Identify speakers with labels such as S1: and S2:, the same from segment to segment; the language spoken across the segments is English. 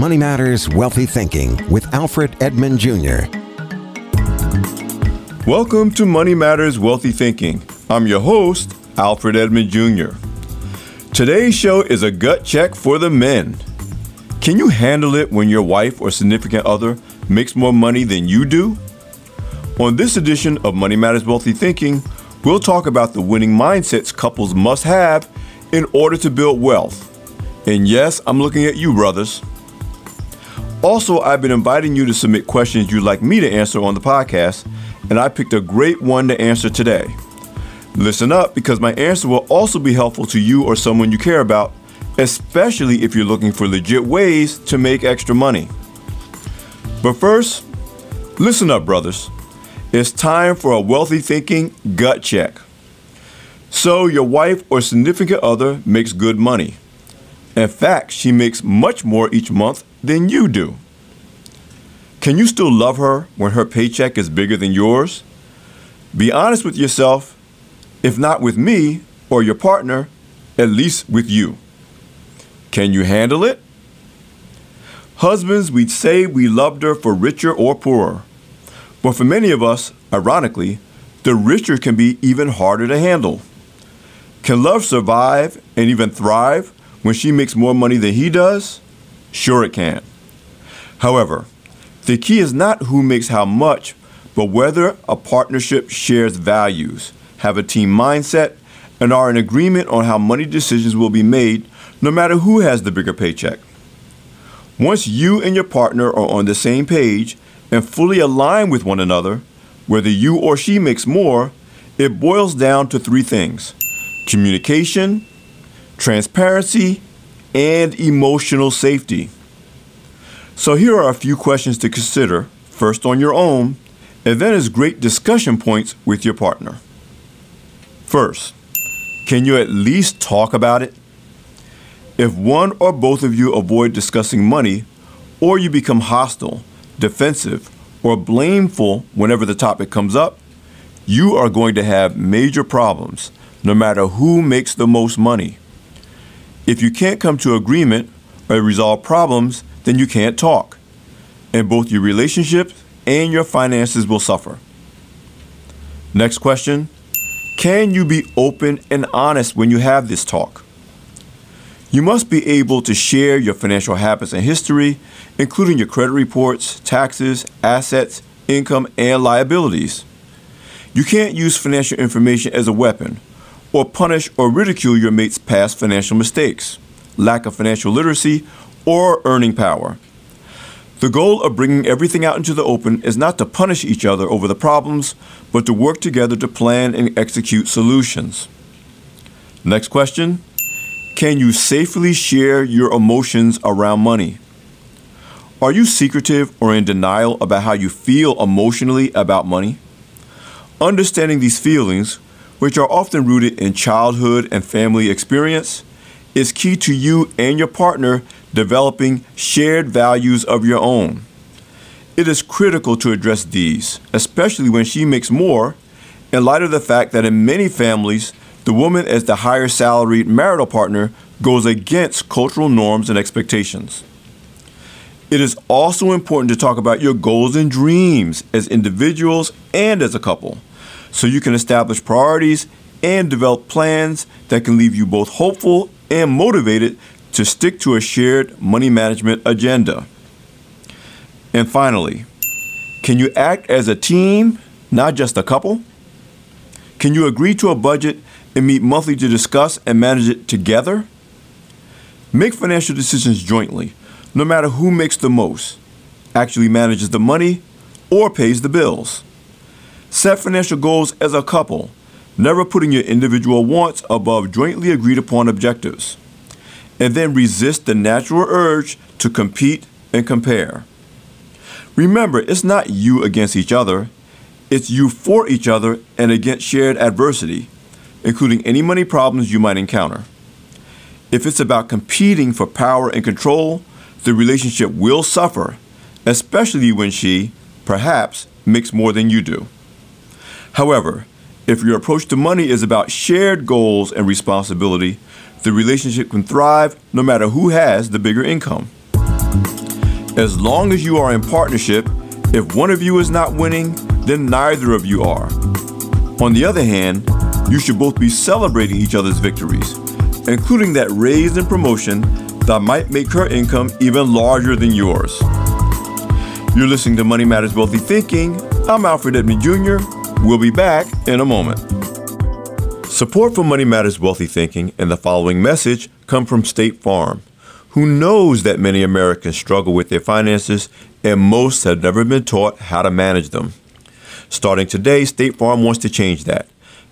S1: Money Matters Wealthy Thinking with Alfred Edmond Jr.
S2: Welcome to Money Matters Wealthy Thinking. I'm your host, Alfred Edmond Jr. Today's show is a gut check for the men. Can you handle it when your wife or significant other makes more money than you do? On this edition of Money Matters Wealthy Thinking, we'll talk about the winning mindsets couples must have in order to build wealth. And yes, I'm looking at you, brothers. Also, I've been inviting you to submit questions you'd like me to answer on the podcast, and I picked a great one to answer today. Listen up because my answer will also be helpful to you or someone you care about, especially if you're looking for legit ways to make extra money. But first, listen up, brothers. It's time for a wealthy thinking gut check. So, your wife or significant other makes good money. In fact, she makes much more each month than you do. Can you still love her when her paycheck is bigger than yours? Be honest with yourself, if not with me or your partner, at least with you. Can you handle it? Husbands, we'd say we loved her for richer or poorer. But for many of us, ironically, the richer can be even harder to handle. Can love survive and even thrive when she makes more money than he does? Sure, it can. However, the key is not who makes how much, but whether a partnership shares values, have a team mindset, and are in agreement on how money decisions will be made, no matter who has the bigger paycheck. Once you and your partner are on the same page and fully aligned with one another, whether you or she makes more, it boils down to three things communication, transparency, and emotional safety. So, here are a few questions to consider first on your own, and then as great discussion points with your partner. First, can you at least talk about it? If one or both of you avoid discussing money, or you become hostile, defensive, or blameful whenever the topic comes up, you are going to have major problems no matter who makes the most money. If you can't come to agreement or resolve problems, then you can't talk. And both your relationships and your finances will suffer. Next question Can you be open and honest when you have this talk? You must be able to share your financial habits and history, including your credit reports, taxes, assets, income, and liabilities. You can't use financial information as a weapon or punish or ridicule your mate's past financial mistakes, lack of financial literacy, or earning power. The goal of bringing everything out into the open is not to punish each other over the problems, but to work together to plan and execute solutions. Next question Can you safely share your emotions around money? Are you secretive or in denial about how you feel emotionally about money? Understanding these feelings which are often rooted in childhood and family experience, is key to you and your partner developing shared values of your own. It is critical to address these, especially when she makes more, in light of the fact that in many families, the woman as the higher salaried marital partner goes against cultural norms and expectations. It is also important to talk about your goals and dreams as individuals and as a couple so you can establish priorities and develop plans that can leave you both hopeful and motivated to stick to a shared money management agenda. And finally, can you act as a team, not just a couple? Can you agree to a budget and meet monthly to discuss and manage it together? Make financial decisions jointly, no matter who makes the most, actually manages the money, or pays the bills. Set financial goals as a couple, never putting your individual wants above jointly agreed upon objectives. And then resist the natural urge to compete and compare. Remember, it's not you against each other, it's you for each other and against shared adversity, including any money problems you might encounter. If it's about competing for power and control, the relationship will suffer, especially when she, perhaps, makes more than you do. However, if your approach to money is about shared goals and responsibility, the relationship can thrive no matter who has the bigger income. As long as you are in partnership, if one of you is not winning, then neither of you are. On the other hand, you should both be celebrating each other's victories, including that raise and promotion that might make her income even larger than yours. You're listening to Money Matters Wealthy Thinking. I'm Alfred Edmond Jr. We'll be back in a moment. Support for Money Matters Wealthy Thinking and the following message come from State Farm, who knows that many Americans struggle with their finances and most have never been taught how to manage them. Starting today, State Farm wants to change that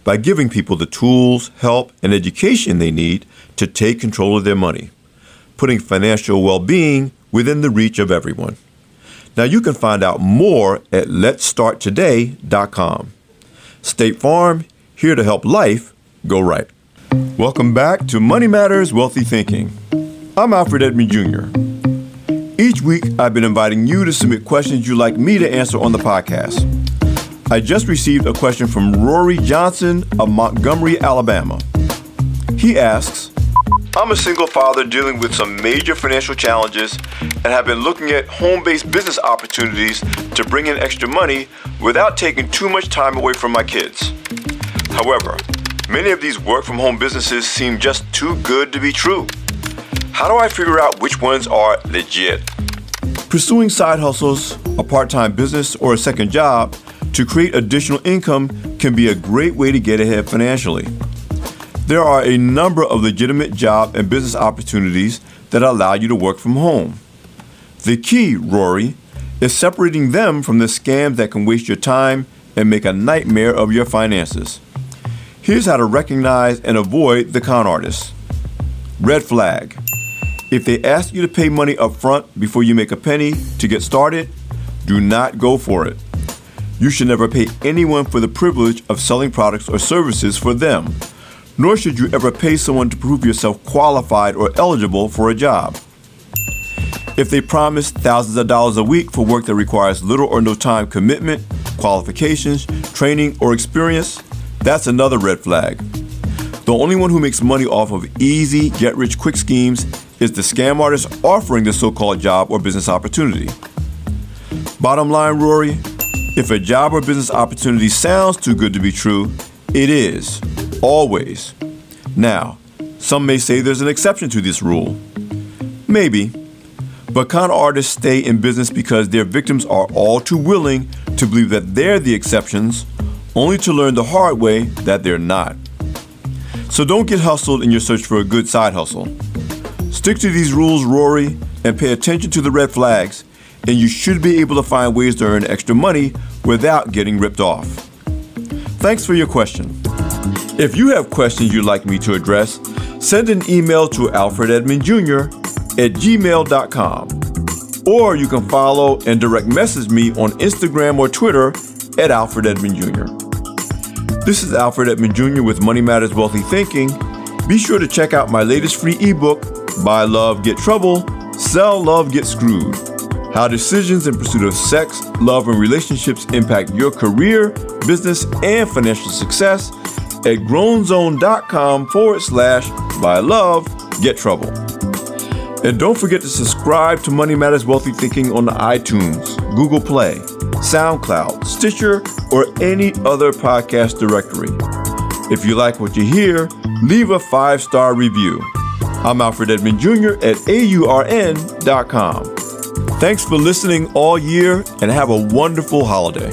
S2: by giving people the tools, help, and education they need to take control of their money, putting financial well being within the reach of everyone. Now you can find out more at letstarttoday.com. State Farm, here to help life go right. Welcome back to Money Matters Wealthy Thinking. I'm Alfred Edmond Jr. Each week, I've been inviting you to submit questions you'd like me to answer on the podcast. I just received a question from Rory Johnson of Montgomery, Alabama. He asks, I'm a single father dealing with some major financial challenges and have been looking at home based business opportunities to bring in extra money without taking too much time away from my kids. However, many of these work from home businesses seem just too good to be true. How do I figure out which ones are legit? Pursuing side hustles, a part time business, or a second job to create additional income can be a great way to get ahead financially. There are a number of legitimate job and business opportunities that allow you to work from home. The key, Rory, is separating them from the scams that can waste your time and make a nightmare of your finances. Here's how to recognize and avoid the con artists. Red flag. If they ask you to pay money up front before you make a penny to get started, do not go for it. You should never pay anyone for the privilege of selling products or services for them, nor should you ever pay someone to prove yourself qualified or eligible for a job. If they promise thousands of dollars a week for work that requires little or no time commitment, qualifications, training, or experience, that's another red flag. The only one who makes money off of easy, get rich quick schemes is the scam artist offering the so called job or business opportunity. Bottom line, Rory, if a job or business opportunity sounds too good to be true, it is. Always. Now, some may say there's an exception to this rule. Maybe. But con artists stay in business because their victims are all too willing to believe that they're the exceptions, only to learn the hard way that they're not. So don't get hustled in your search for a good side hustle. Stick to these rules, Rory, and pay attention to the red flags, and you should be able to find ways to earn extra money without getting ripped off. Thanks for your question. If you have questions you'd like me to address, send an email to Alfred Edmond Jr. at gmail.com. Or you can follow and direct message me on Instagram or Twitter at Alfred Edmond Jr. This is Alfred Edmond Jr. with Money Matters Wealthy Thinking. Be sure to check out my latest free ebook, Buy Love, Get Trouble, Sell Love, Get Screwed. How decisions in pursuit of sex, love, and relationships impact your career, business, and financial success at grownzone.com forward slash buy love, get trouble. And don't forget to subscribe to Money Matters Wealthy Thinking on the iTunes, Google Play, SoundCloud, Stitcher, or any other podcast directory. If you like what you hear, leave a five star review. I'm Alfred Edmond Jr. at AURN.com. Thanks for listening all year and have a wonderful holiday.